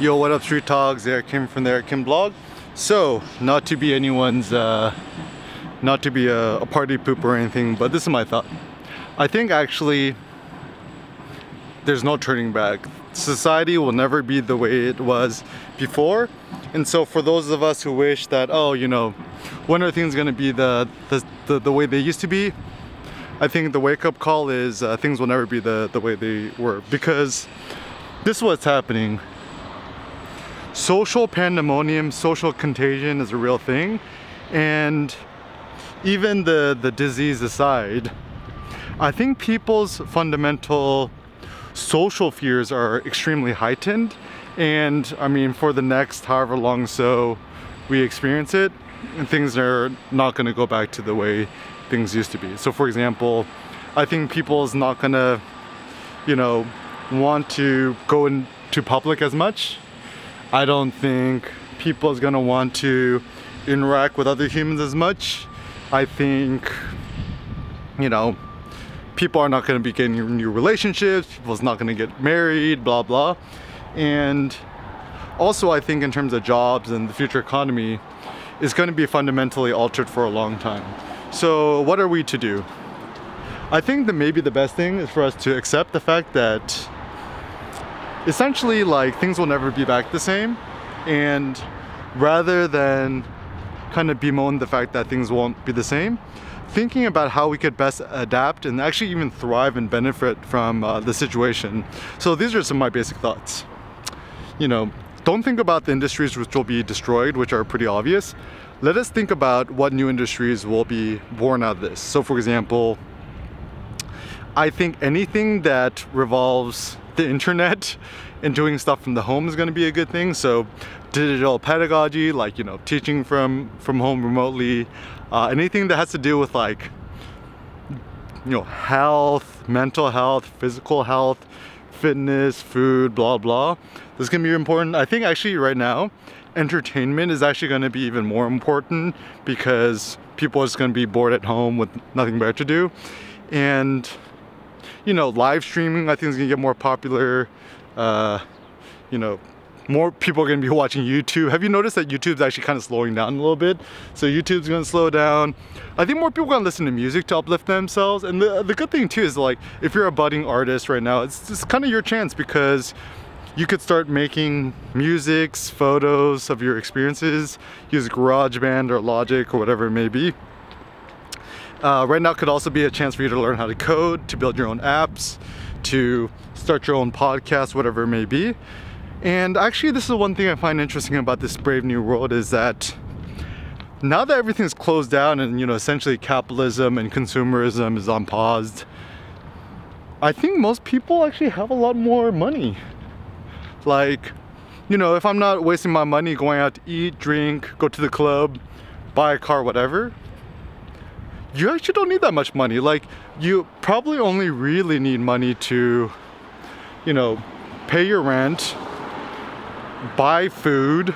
Yo, what up, Street Talks? There, Kim from the Eric Kim blog. So, not to be anyone's, uh, not to be a, a party poop or anything, but this is my thought. I think actually there's no turning back. Society will never be the way it was before. And so for those of us who wish that, oh, you know, when are things gonna be the, the, the, the way they used to be? I think the wake up call is uh, things will never be the, the way they were because this is what's happening. Social pandemonium, social contagion is a real thing. And even the, the disease aside, I think people's fundamental social fears are extremely heightened. And I mean, for the next however long so we experience it, things are not going to go back to the way things used to be. So, for example, I think people's not going to, you know, want to go into public as much. I don't think people is to want to interact with other humans as much. I think, you know, people are not to be getting new relationships, people's not to get married, blah, blah. And also, I think in terms of jobs and the future economy, is to be fundamentally altered for a long time. So, what are we to do? I think that maybe the best thing is for us to accept the fact that essentially, like, things will never be back the same. And rather than kind of bemoan the fact that things won't be the same, thinking about how we could best adapt and actually even thrive and benefit from uh, the situation. So these are some of my basic thoughts. You know, don't think about the industries which will be destroyed, which are pretty obvious. Let us think about what new industries will be born out of this. So, for example, I think anything that revolves the internet and doing stuff from the home is going to be a good thing. So, digital pedagogy, like you know, teaching from from home remotely, uh, anything that has to do with like you know health mental health physical health fitness food blah blah this is to be important i think actually right now entertainment is actually going to be even more important because people are just going to be bored at home with nothing better to do and you know live streaming i think is to get more popular uh, you know more people are to be watching YouTube. Have you noticed that YouTube's actually kind of slowing down a little bit? So YouTube's to slow down. I think more people are to listen to music to uplift themselves. And the, the good thing too is like, if you're a budding artist right now, it's just kind of your chance because you could start making musics, photos of your experiences, use GarageBand or Logic or whatever it may be. Uh, right now could also be a chance for you to learn how to code, to build your own apps, to start your own podcast, whatever it may be. And actually, this is one thing I find interesting about this brave new world is that now that everything's closed down and you know essentially capitalism and consumerism is on pause, I think most people actually have a lot more money. Like, you know, if I'm not wasting my money going out to eat, drink, go to the club, buy a car, whatever, you actually don't need that much money. Like, you probably only really need money to, you know, pay your rent, buy food,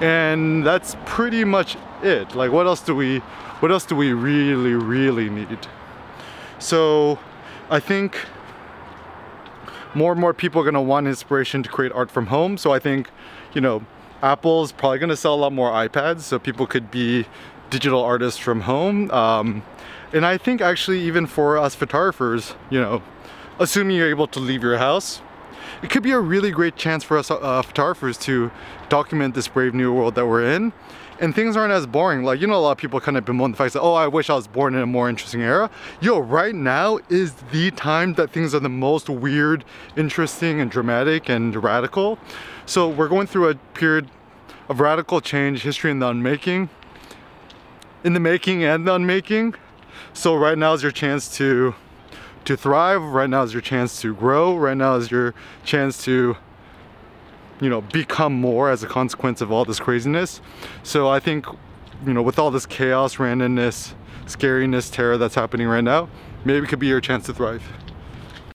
and that's pretty much it. Like, what else do we, what else do we really, really need? So, I think more and more people are going to want inspiration to create art from home. So I think, you know, Apple's probably going to sell a lot more iPads, so people could be digital artists from home. Um, and I think actually, even for us photographers, you know, assuming you're able to leave your house, it could be a really great chance for us uh, photographers to document this brave new world that we're in. And things aren't as boring. Like, you know, a lot of people kind of bemoan the fact that, oh, I wish I was born in a more interesting era. Yo, right now is the time that things are the most weird, interesting, and dramatic and radical. So we're going through a period of radical change, history in the unmaking, in the making and the unmaking. So right now is your chance to to thrive. Right now is your chance to grow. Right now is your chance to, you know, become more as a consequence of all this craziness. So I think, you know, with all this chaos, randomness, scariness, terror that's happening right now, maybe it could be your chance to thrive.